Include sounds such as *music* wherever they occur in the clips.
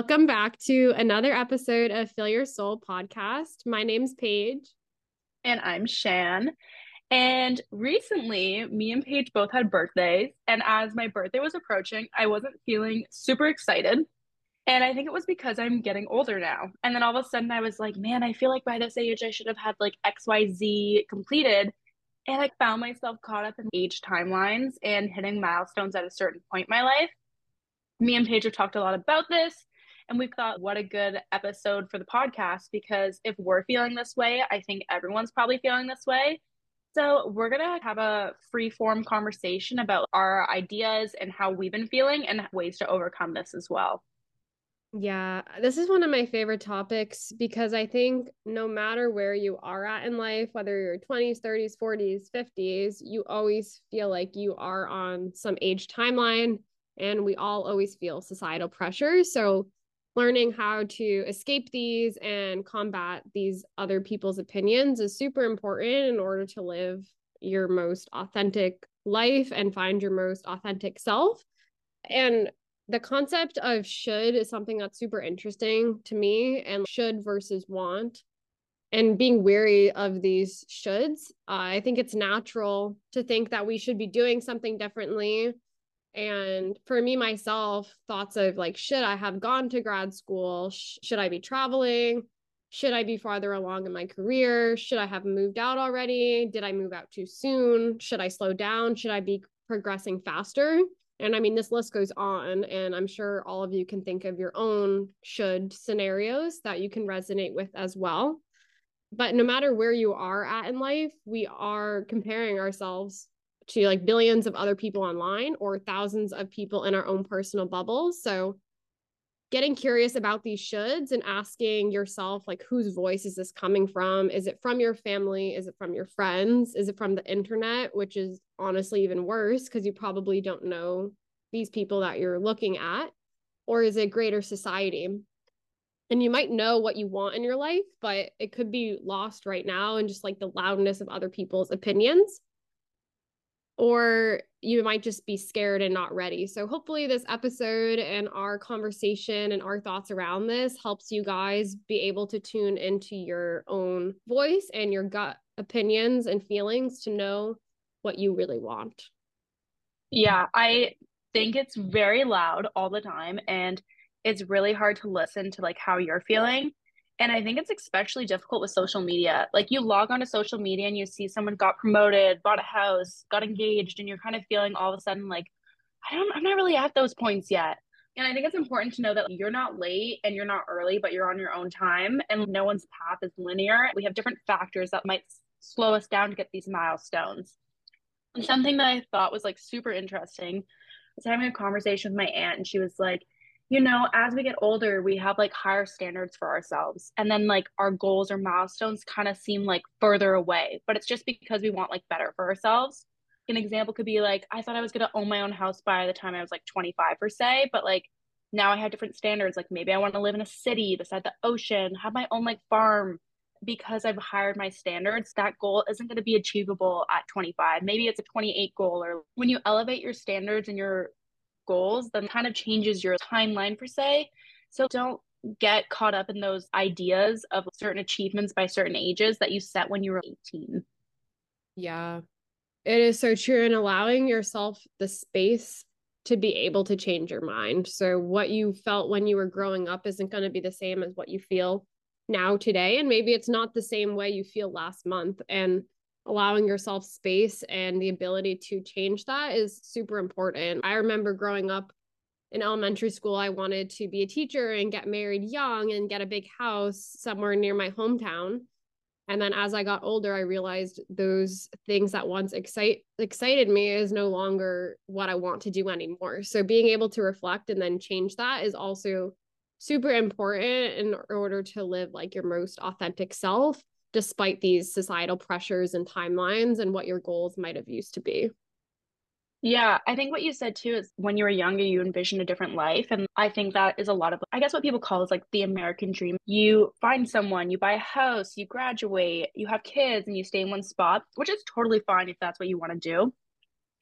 Welcome back to another episode of Fill Your Soul podcast. My name's Paige. And I'm Shan. And recently, me and Paige both had birthdays. And as my birthday was approaching, I wasn't feeling super excited. And I think it was because I'm getting older now. And then all of a sudden, I was like, man, I feel like by this age, I should have had like XYZ completed. And I found myself caught up in age timelines and hitting milestones at a certain point in my life. Me and Paige have talked a lot about this. And we thought, what a good episode for the podcast because if we're feeling this way, I think everyone's probably feeling this way. So, we're going to have a free form conversation about our ideas and how we've been feeling and ways to overcome this as well. Yeah, this is one of my favorite topics because I think no matter where you are at in life, whether you're 20s, 30s, 40s, 50s, you always feel like you are on some age timeline and we all always feel societal pressure. So, learning how to escape these and combat these other people's opinions is super important in order to live your most authentic life and find your most authentic self. And the concept of should is something that's super interesting to me and should versus want and being weary of these shoulds. Uh, I think it's natural to think that we should be doing something differently. And for me, myself, thoughts of like, should I have gone to grad school? Sh- should I be traveling? Should I be farther along in my career? Should I have moved out already? Did I move out too soon? Should I slow down? Should I be progressing faster? And I mean, this list goes on, and I'm sure all of you can think of your own should scenarios that you can resonate with as well. But no matter where you are at in life, we are comparing ourselves to like billions of other people online or thousands of people in our own personal bubbles. So getting curious about these shoulds and asking yourself like whose voice is this coming from? Is it from your family? Is it from your friends? Is it from the internet? Which is honestly even worse because you probably don't know these people that you're looking at. Or is it greater society? And you might know what you want in your life but it could be lost right now and just like the loudness of other people's opinions or you might just be scared and not ready. So, hopefully, this episode and our conversation and our thoughts around this helps you guys be able to tune into your own voice and your gut opinions and feelings to know what you really want. Yeah, I think it's very loud all the time and it's really hard to listen to like how you're feeling and I think it's especially difficult with social media. Like you log onto social media and you see someone got promoted, bought a house, got engaged, and you're kind of feeling all of a sudden like, I don't, I'm not really at those points yet. And I think it's important to know that you're not late and you're not early, but you're on your own time and no one's path is linear. We have different factors that might slow us down to get these milestones. And something that I thought was like super interesting was having a conversation with my aunt, and she was like, you know, as we get older, we have like higher standards for ourselves. And then like our goals or milestones kind of seem like further away, but it's just because we want like better for ourselves. An example could be like, I thought I was going to own my own house by the time I was like 25 per se, but like now I have different standards. Like maybe I want to live in a city beside the ocean, have my own like farm. Because I've hired my standards, that goal isn't going to be achievable at 25. Maybe it's a 28 goal. Or when you elevate your standards and your goals, then kind of changes your timeline per se. So don't get caught up in those ideas of certain achievements by certain ages that you set when you were 18. Yeah, it is so true. And allowing yourself the space to be able to change your mind. So, what you felt when you were growing up isn't going to be the same as what you feel now today. And maybe it's not the same way you feel last month. And allowing yourself space and the ability to change that is super important. I remember growing up in elementary school, I wanted to be a teacher and get married young and get a big house somewhere near my hometown. And then as I got older, I realized those things that once excite excited me is no longer what I want to do anymore. So being able to reflect and then change that is also super important in order to live like your most authentic self despite these societal pressures and timelines and what your goals might have used to be. Yeah, I think what you said too is when you were younger, you envisioned a different life. And I think that is a lot of, I guess, what people call is like the American dream. You find someone, you buy a house, you graduate, you have kids, and you stay in one spot, which is totally fine if that's what you want to do.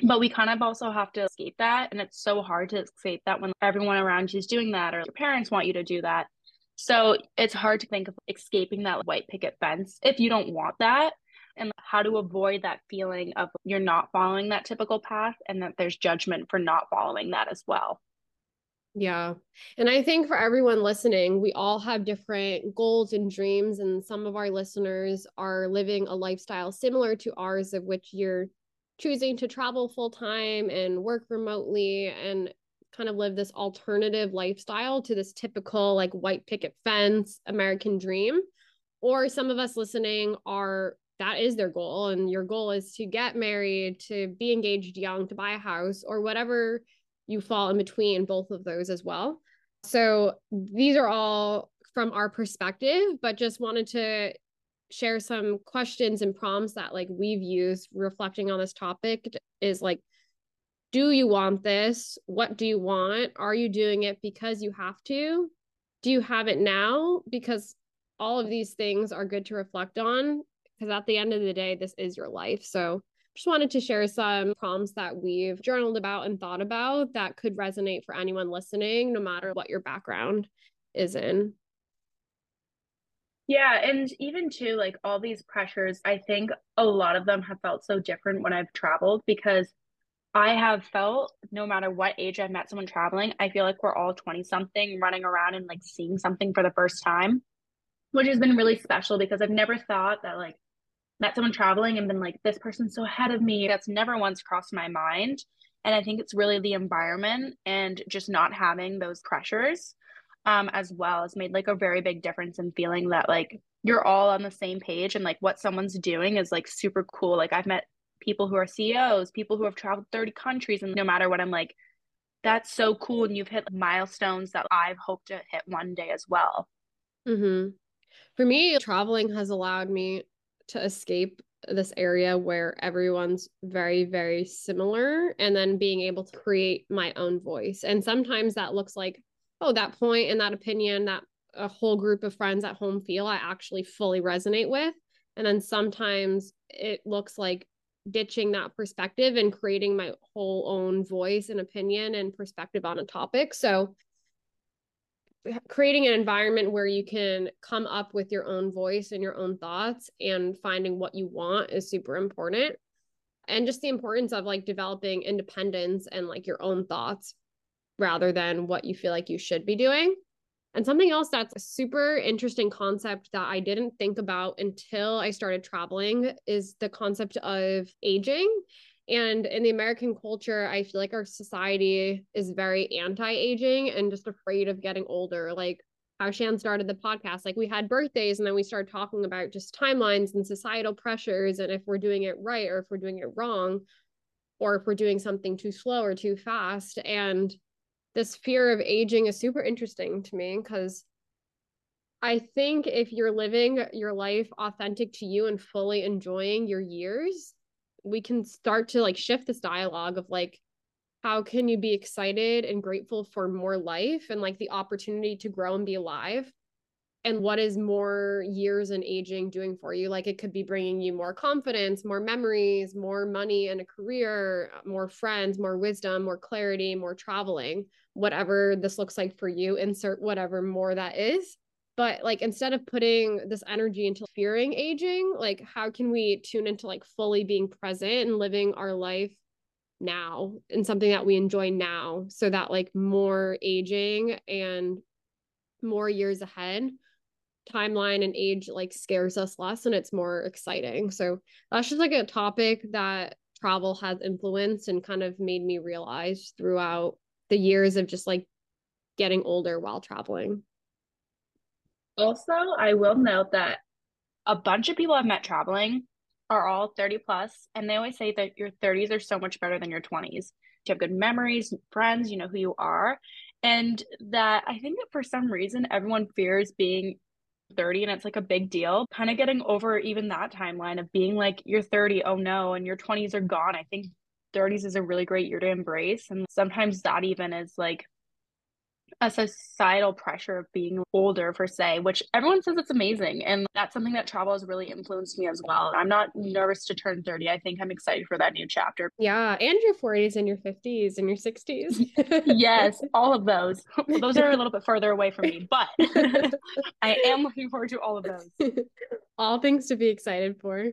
but we kind of also have to escape that and it's so hard to escape that when everyone around you is doing that or your parents want you to do that so it's hard to think of escaping that white picket fence if you don't want that and how to avoid that feeling of you're not following that typical path and that there's judgment for not following that as well yeah. And I think for everyone listening, we all have different goals and dreams. And some of our listeners are living a lifestyle similar to ours, of which you're choosing to travel full time and work remotely and kind of live this alternative lifestyle to this typical like white picket fence American dream. Or some of us listening are that is their goal and your goal is to get married, to be engaged young, to buy a house or whatever you fall in between both of those as well. So these are all from our perspective, but just wanted to share some questions and prompts that like we've used reflecting on this topic is like do you want this? What do you want? Are you doing it because you have to? Do you have it now? Because all of these things are good to reflect on because at the end of the day this is your life. So just wanted to share some prompts that we've journaled about and thought about that could resonate for anyone listening no matter what your background is in. Yeah, and even too, like all these pressures, I think a lot of them have felt so different when I've traveled because I have felt no matter what age I've met someone traveling, I feel like we're all 20 something running around and like seeing something for the first time, which has been really special because I've never thought that like met someone traveling and been like, this person's so ahead of me. That's never once crossed my mind. And I think it's really the environment and just not having those pressures um, as well has made like a very big difference in feeling that like you're all on the same page and like what someone's doing is like super cool. Like I've met people who are CEOs, people who have traveled 30 countries, and no matter what, I'm like, that's so cool. And you've hit milestones that I've hoped to hit one day as well. Mm-hmm. For me, traveling has allowed me to escape this area where everyone's very, very similar and then being able to create my own voice. And sometimes that looks like oh, that point and that opinion that a whole group of friends at home feel, I actually fully resonate with. And then sometimes it looks like ditching that perspective and creating my whole own voice and opinion and perspective on a topic. So, creating an environment where you can come up with your own voice and your own thoughts and finding what you want is super important. And just the importance of like developing independence and like your own thoughts rather than what you feel like you should be doing. And something else that's a super interesting concept that I didn't think about until I started traveling is the concept of aging. And in the American culture, I feel like our society is very anti aging and just afraid of getting older. Like how Shan started the podcast, like we had birthdays and then we started talking about just timelines and societal pressures and if we're doing it right or if we're doing it wrong or if we're doing something too slow or too fast. And this fear of aging is super interesting to me because I think if you're living your life authentic to you and fully enjoying your years, we can start to like shift this dialogue of like, how can you be excited and grateful for more life and like the opportunity to grow and be alive? and what is more years and aging doing for you like it could be bringing you more confidence more memories more money and a career uh, more friends more wisdom more clarity more traveling whatever this looks like for you insert whatever more that is but like instead of putting this energy into fearing aging like how can we tune into like fully being present and living our life now and something that we enjoy now so that like more aging and more years ahead timeline and age like scares us less and it's more exciting. So that's just like a topic that travel has influenced and kind of made me realize throughout the years of just like getting older while traveling. Also, I will note that a bunch of people I've met traveling are all 30 plus, and they always say that your 30s are so much better than your 20s. You have good memories, friends, you know who you are. And that I think that for some reason, everyone fears being 30 and it's like a big deal. Kind of getting over even that timeline of being like, you're 30, oh no, and your 20s are gone. I think 30s is a really great year to embrace. And sometimes that even is like a societal pressure of being older per se, which everyone says it's amazing. And that's something that travel has really influenced me as well. I'm not nervous to turn 30. I think I'm excited for that new chapter. Yeah. And your 40s and your 50s and your 60s. *laughs* yes, all of those. *laughs* Well, those are a little bit further away from me, but *laughs* I am looking forward to all of those. all things to be excited for.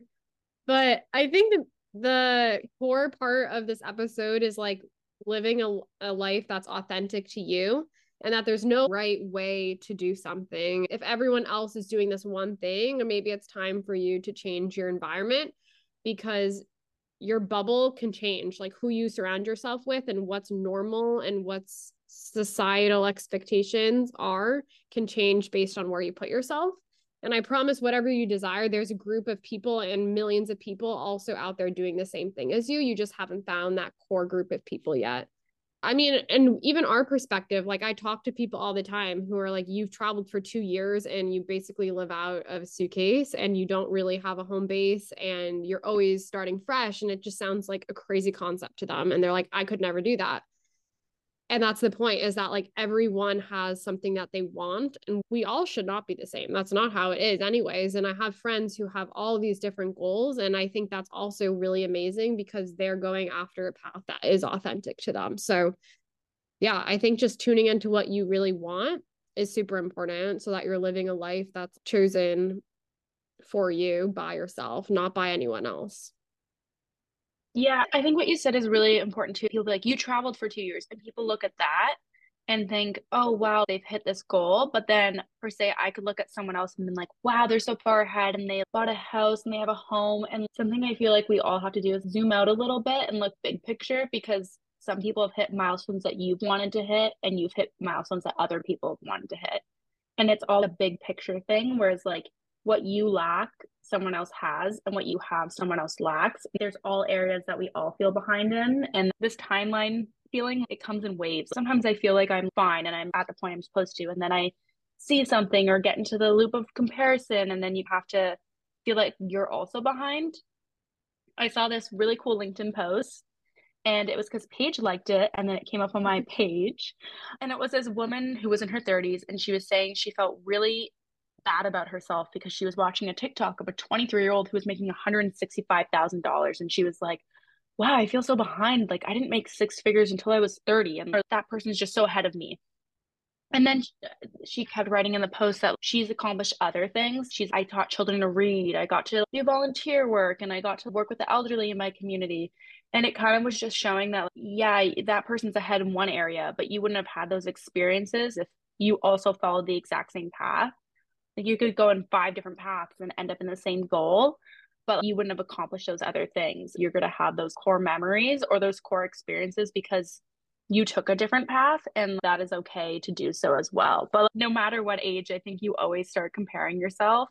But I think that the core part of this episode is like living a, a life that's authentic to you and that there's no right way to do something. If everyone else is doing this one thing, or maybe it's time for you to change your environment because your bubble can change, like who you surround yourself with and what's normal and what's societal expectations are can change based on where you put yourself. And I promise, whatever you desire, there's a group of people and millions of people also out there doing the same thing as you. You just haven't found that core group of people yet. I mean, and even our perspective, like I talk to people all the time who are like, you've traveled for two years and you basically live out of a suitcase and you don't really have a home base and you're always starting fresh. And it just sounds like a crazy concept to them. And they're like, I could never do that and that's the point is that like everyone has something that they want and we all should not be the same. That's not how it is anyways and i have friends who have all these different goals and i think that's also really amazing because they're going after a path that is authentic to them. So yeah i think just tuning into what you really want is super important so that you're living a life that's chosen for you by yourself not by anyone else yeah, I think what you said is really important too. People be like, you traveled for two years, and people look at that and think, oh, wow, they've hit this goal. But then, per se, I could look at someone else and be like, wow, they're so far ahead and they bought a house and they have a home. And something I feel like we all have to do is zoom out a little bit and look big picture because some people have hit milestones that you've wanted to hit and you've hit milestones that other people have wanted to hit. And it's all a big picture thing. Whereas, like, what you lack someone else has and what you have someone else lacks. There's all areas that we all feel behind in and this timeline feeling it comes in waves. Sometimes i feel like i'm fine and i'm at the point i'm supposed to and then i see something or get into the loop of comparison and then you have to feel like you're also behind. I saw this really cool linkedin post and it was because Paige liked it, and then it came up on my page. And it was this woman who was in her 30s, and she was saying she felt really bad about herself because she was watching a TikTok of a 23 year old who was making $165,000. And she was like, wow, I feel so behind. Like, I didn't make six figures until I was 30, and that person's just so ahead of me. And then she kept writing in the post that she's accomplished other things. She's, I taught children to read, I got to do volunteer work, and I got to work with the elderly in my community. And it kind of was just showing that, yeah, that person's ahead in one area, but you wouldn't have had those experiences if you also followed the exact same path. Like you could go in five different paths and end up in the same goal, but you wouldn't have accomplished those other things. You're going to have those core memories or those core experiences because you took a different path and that is okay to do so as well. But no matter what age, I think you always start comparing yourself,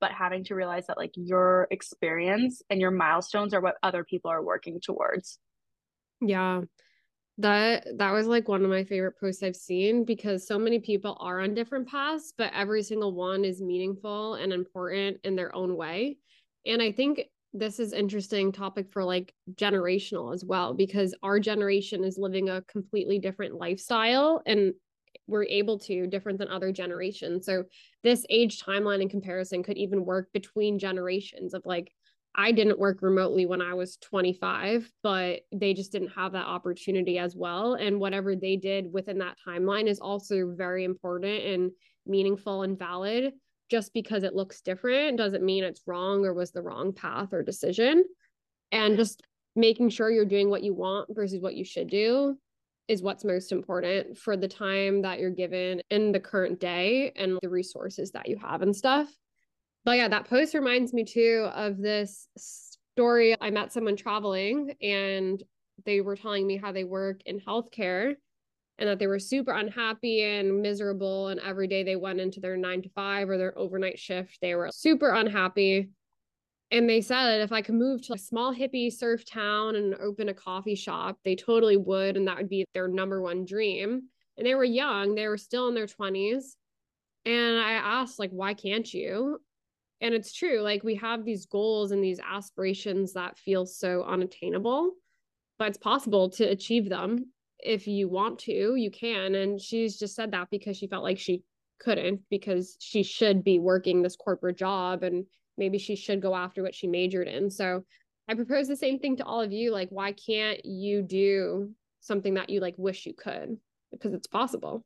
but having to realize that like your experience and your milestones are what other people are working towards. Yeah that that was like one of my favorite posts I've seen because so many people are on different paths, but every single one is meaningful and important in their own way. And I think this is interesting topic for like generational as well because our generation is living a completely different lifestyle and we're able to different than other generations. So this age timeline and comparison could even work between generations of like I didn't work remotely when I was 25, but they just didn't have that opportunity as well. And whatever they did within that timeline is also very important and meaningful and valid. Just because it looks different doesn't mean it's wrong or was the wrong path or decision. And just making sure you're doing what you want versus what you should do is what's most important for the time that you're given in the current day and the resources that you have and stuff. But yeah, that post reminds me too of this story. I met someone traveling and they were telling me how they work in healthcare and that they were super unhappy and miserable. And every day they went into their nine to five or their overnight shift, they were super unhappy. And they said if I could move to a small hippie surf town and open a coffee shop, they totally would. And that would be their number one dream. And they were young, they were still in their 20s. And I asked, like, why can't you? And it's true like we have these goals and these aspirations that feel so unattainable but it's possible to achieve them if you want to, you can. And she's just said that because she felt like she couldn't because she should be working this corporate job and maybe she should go after what she majored in. So I propose the same thing to all of you. Like, why can't you do something that you like wish you could? Because it's possible.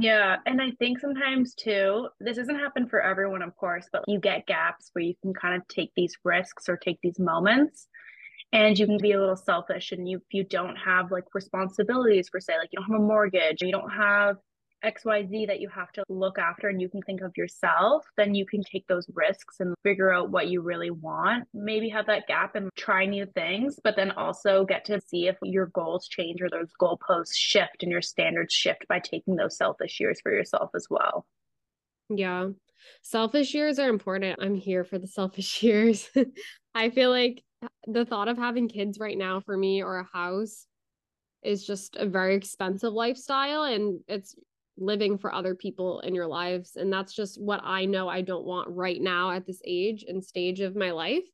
Yeah, and I think sometimes too, this doesn't happen for everyone, of course, but you get gaps where you can kind of take these risks or take these moments and you can be a little selfish and you you don't have like responsibilities for say like you don't have a mortgage you don't have xyz that you have to look after and you can think of yourself then you can take those risks and figure out what you really want maybe have that gap and try new things but then also get to see if your goals change or those goalposts shift and your standards shift by taking those selfish years for yourself as well. Yeah. Selfish years are important. I'm here for the selfish *laughs* years. I feel like the thought of having kids right now for me or a house is just a very expensive lifestyle and it's living for other people in your lives and that's just what I know I don't want right now at this age and stage of my life.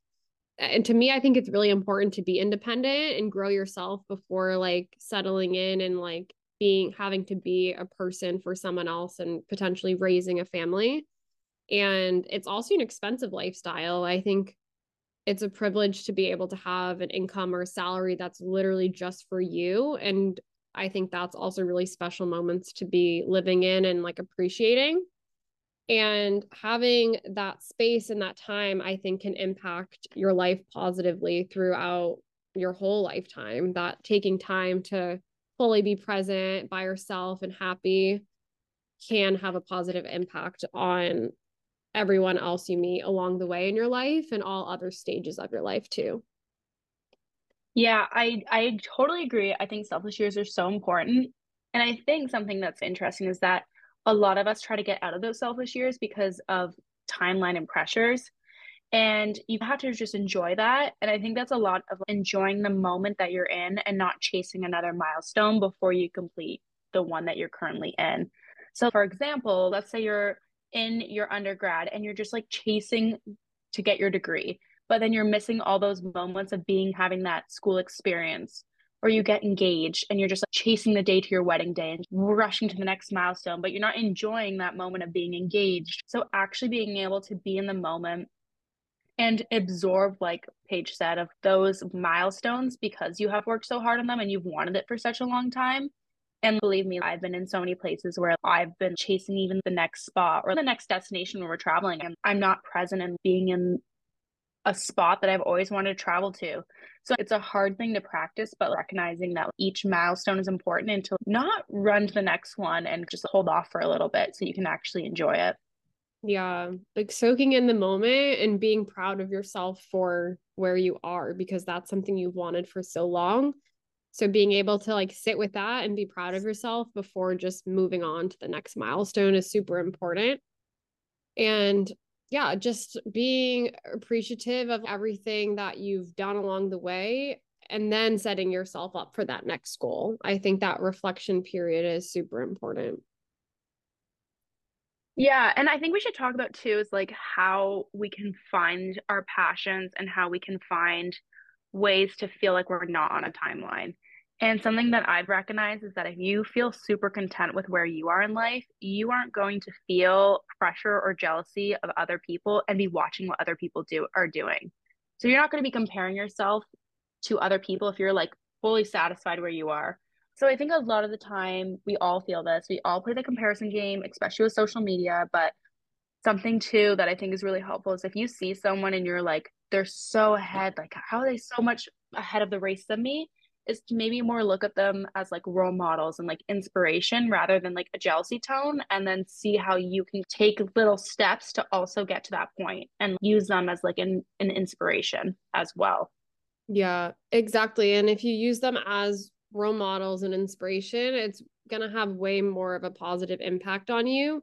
And to me I think it's really important to be independent and grow yourself before like settling in and like being having to be a person for someone else and potentially raising a family. And it's also an expensive lifestyle. I think it's a privilege to be able to have an income or a salary that's literally just for you and i think that's also really special moments to be living in and like appreciating and having that space and that time i think can impact your life positively throughout your whole lifetime that taking time to fully be present by yourself and happy can have a positive impact on everyone else you meet along the way in your life and all other stages of your life too. Yeah, I I totally agree. I think selfish years are so important. And I think something that's interesting is that a lot of us try to get out of those selfish years because of timeline and pressures. And you have to just enjoy that. And I think that's a lot of enjoying the moment that you're in and not chasing another milestone before you complete the one that you're currently in. So, for example, let's say you're in your undergrad and you're just like chasing to get your degree but then you're missing all those moments of being having that school experience or you get engaged and you're just like chasing the day to your wedding day and rushing to the next milestone but you're not enjoying that moment of being engaged so actually being able to be in the moment and absorb like paige said of those milestones because you have worked so hard on them and you've wanted it for such a long time and believe me, I've been in so many places where I've been chasing even the next spot or the next destination when we're traveling. And I'm not present and being in a spot that I've always wanted to travel to. So it's a hard thing to practice, but recognizing that each milestone is important and to not run to the next one and just hold off for a little bit so you can actually enjoy it. Yeah, like soaking in the moment and being proud of yourself for where you are because that's something you've wanted for so long. So being able to like sit with that and be proud of yourself before just moving on to the next milestone is super important. And yeah, just being appreciative of everything that you've done along the way and then setting yourself up for that next goal. I think that reflection period is super important. Yeah, and I think we should talk about too is like how we can find our passions and how we can find ways to feel like we're not on a timeline. And something that I've recognized is that if you feel super content with where you are in life, you aren't going to feel pressure or jealousy of other people and be watching what other people do are doing. So you're not going to be comparing yourself to other people if you're like fully satisfied where you are. So I think a lot of the time we all feel this. We all play the comparison game, especially with social media, but something too that I think is really helpful is if you see someone and you're like they're so ahead, like how are they so much ahead of the race than me? Is to maybe more look at them as like role models and like inspiration rather than like a jealousy tone and then see how you can take little steps to also get to that point and use them as like an, an inspiration as well. Yeah exactly and if you use them as role models and inspiration it's going to have way more of a positive impact on you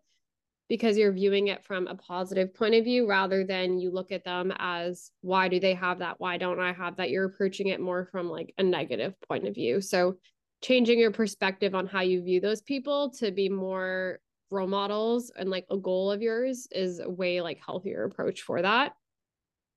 because you're viewing it from a positive point of view rather than you look at them as why do they have that? Why don't i have that? You're approaching it more from like a negative point of view. So changing your perspective on how you view those people to be more role models and like a goal of yours is a way like healthier approach for that.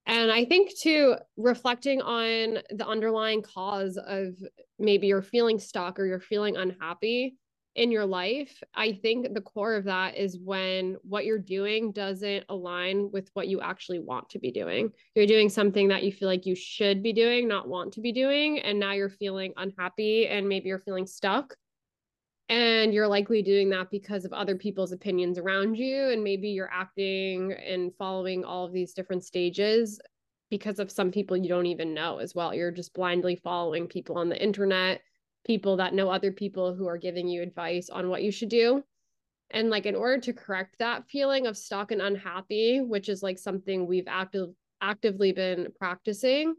And I think too, reflecting on the underlying cause of maybe you're feeling stuck or you're feeling unhappy in your life, I think the core of that is when what you're doing doesn't align with what you actually want to be doing. You're doing something that you feel like you should be doing, not want to be doing. And now you're feeling unhappy and maybe you're feeling stuck. And you're likely doing that because of other people's opinions around you. And maybe you're acting and following all of these different stages because of some people you don't even know as well. You're just blindly following people on the internet, people that know other people who are giving you advice on what you should do. And like in order to correct that feeling of stuck and unhappy, which is like something we've active actively been practicing,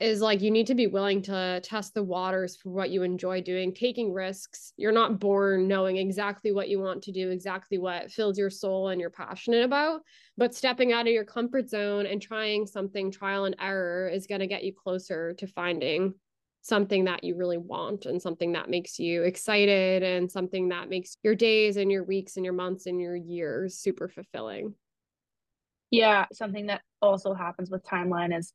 is like you need to be willing to test the waters for what you enjoy doing, taking risks. You're not born knowing exactly what you want to do, exactly what fills your soul and you're passionate about. But stepping out of your comfort zone and trying something trial and error is going to get you closer to finding something that you really want and something that makes you excited and something that makes your days and your weeks and your months and your years super fulfilling. Yeah, something that also happens with timeline is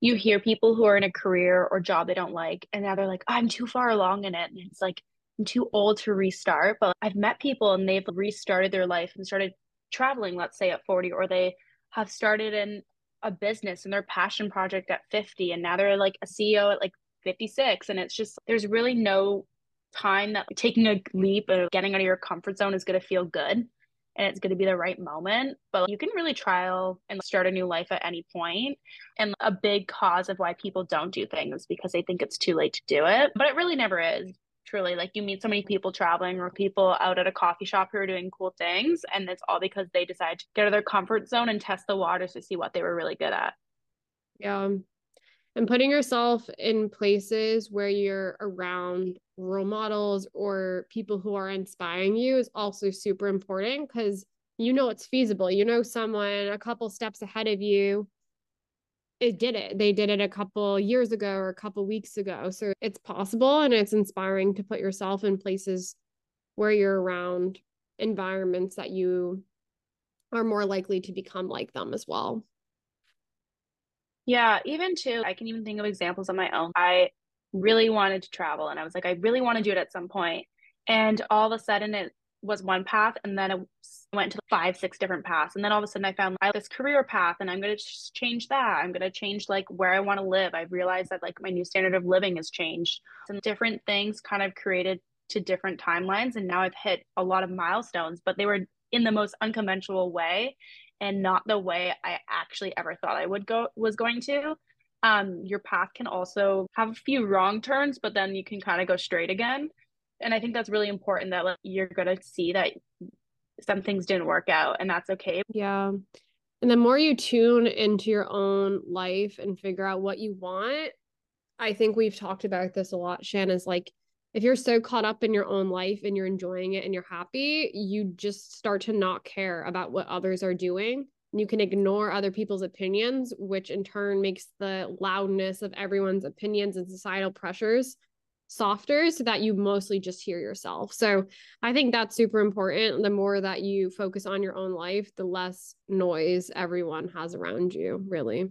you hear people who are in a career or job they don't like, and now they're like, I'm too far along in it. And it's like, I'm too old to restart. But I've met people and they've restarted their life and started traveling, let's say at 40, or they have started in a business and their passion project at 50, and now they're like a CEO at like 56. And it's just, there's really no time that taking a leap of getting out of your comfort zone is going to feel good and it's going to be the right moment. But you can really trial and start a new life at any point. And a big cause of why people don't do things because they think it's too late to do it. But it really never is. Truly, like you meet so many people traveling or people out at a coffee shop who are doing cool things, and it's all because they decide to get out of their comfort zone and test the waters to see what they were really good at. Yeah, um, and putting yourself in places where you're around role models or people who are inspiring you is also super important because you know it's feasible. You know someone a couple steps ahead of you it did it. They did it a couple years ago or a couple weeks ago. So it's possible and it's inspiring to put yourself in places where you're around environments that you are more likely to become like them as well. Yeah, even too, I can even think of examples on my own. I really wanted to travel and I was like, I really want to do it at some point. And all of a sudden it was one path and then it went to five, six different paths. And then all of a sudden I found I this career path and I'm going to change that. I'm going to change like where I want to live. I realized that like my new standard of living has changed. And different things kind of created to different timelines. And now I've hit a lot of milestones, but they were in the most unconventional way and not the way I actually ever thought I would go was going to. Um, your path can also have a few wrong turns, but then you can kind of go straight again. And I think that's really important that like you're gonna see that some things didn't work out and that's okay. Yeah. And the more you tune into your own life and figure out what you want, I think we've talked about this a lot, Shan, is like if you're so caught up in your own life and you're enjoying it and you're happy, you just start to not care about what others are doing. You can ignore other people's opinions, which in turn makes the loudness of everyone's opinions and societal pressures softer so that you mostly just hear yourself. So I think that's super important. The more that you focus on your own life, the less noise everyone has around you, really.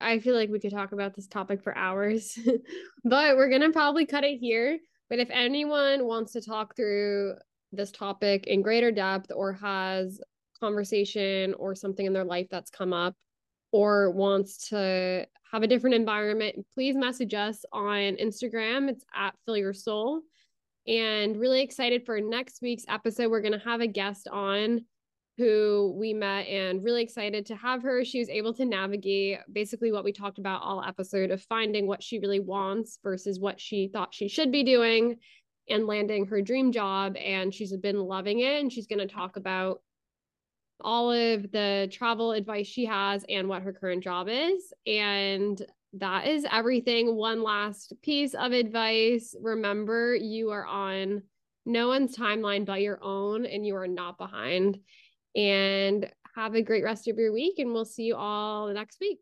I feel like we could talk about this topic for hours, *laughs* but we're going to probably cut it here. But if anyone wants to talk through this topic in greater depth or has conversation or something in their life that's come up or wants to have a different environment, please message us on Instagram. It's at Fill Your Soul. And really excited for next week's episode. We're going to have a guest on who we met and really excited to have her. She was able to navigate basically what we talked about all episode of finding what she really wants versus what she thought she should be doing and landing her dream job. And she's been loving it. And she's going to talk about all of the travel advice she has and what her current job is. And that is everything. One last piece of advice remember, you are on no one's timeline but your own, and you are not behind and have a great rest of your week. And we'll see you all next week.